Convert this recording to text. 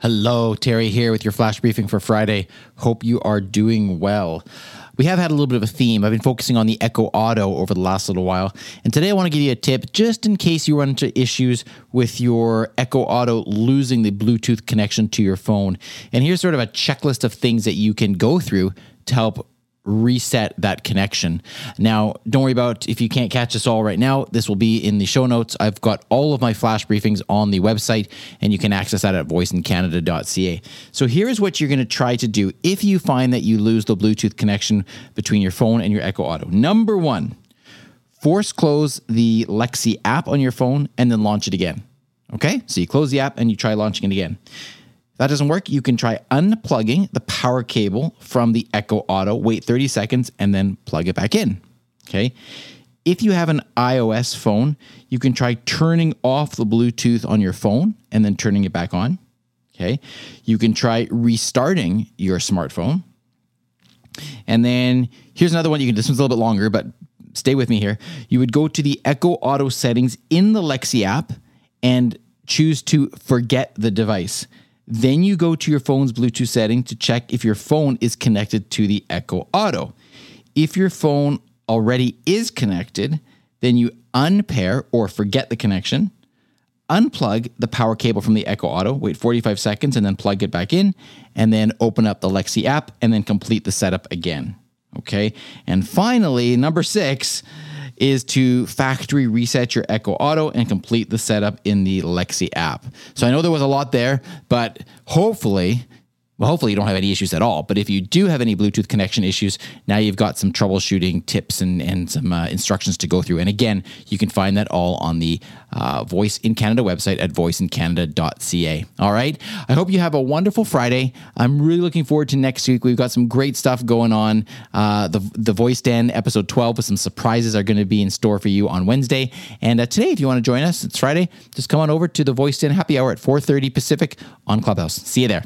Hello, Terry here with your flash briefing for Friday. Hope you are doing well. We have had a little bit of a theme. I've been focusing on the Echo Auto over the last little while. And today I want to give you a tip just in case you run into issues with your Echo Auto losing the Bluetooth connection to your phone. And here's sort of a checklist of things that you can go through to help reset that connection. Now, don't worry about if you can't catch us all right now. This will be in the show notes. I've got all of my flash briefings on the website, and you can access that at voiceincanada.ca. So here is what you're going to try to do if you find that you lose the Bluetooth connection between your phone and your Echo Auto. Number one, force close the Alexa app on your phone and then launch it again. Okay, so you close the app and you try launching it again that doesn't work, you can try unplugging the power cable from the Echo Auto, wait 30 seconds, and then plug it back in. Okay. If you have an iOS phone, you can try turning off the Bluetooth on your phone and then turning it back on. Okay. You can try restarting your smartphone. And then here's another one. You can, this one's a little bit longer, but stay with me here. You would go to the Echo Auto settings in the Alexa app and choose to forget the device. Then you go to your phone's Bluetooth setting to check if your phone is connected to the Echo Auto. If your phone already is connected, then you unpair or forget the connection, unplug the power cable from the Echo Auto, wait 45 seconds, and then plug it back in, and then open up the Alexa app and then complete the setup again. Okay. And finally, number six, is to factory reset your Echo Auto and complete the setup in the Alexa app. So I know there was a lot there, but hopefully well, hopefully you don't have any issues at all. But if you do have any Bluetooth connection issues, now you've got some troubleshooting tips and, and some uh, instructions to go through. And again, you can find that all on the uh, Voice in Canada website at voiceincanada.ca. All right. I hope you have a wonderful Friday. I'm really looking forward to next week. We've got some great stuff going on. Uh, the, the Voice Den episode 12 with some surprises are going to be in store for you on Wednesday. And uh, today, if you want to join us, it's Friday. Just come on over to the Voice Den happy hour at 4.30 Pacific on Clubhouse. See you there.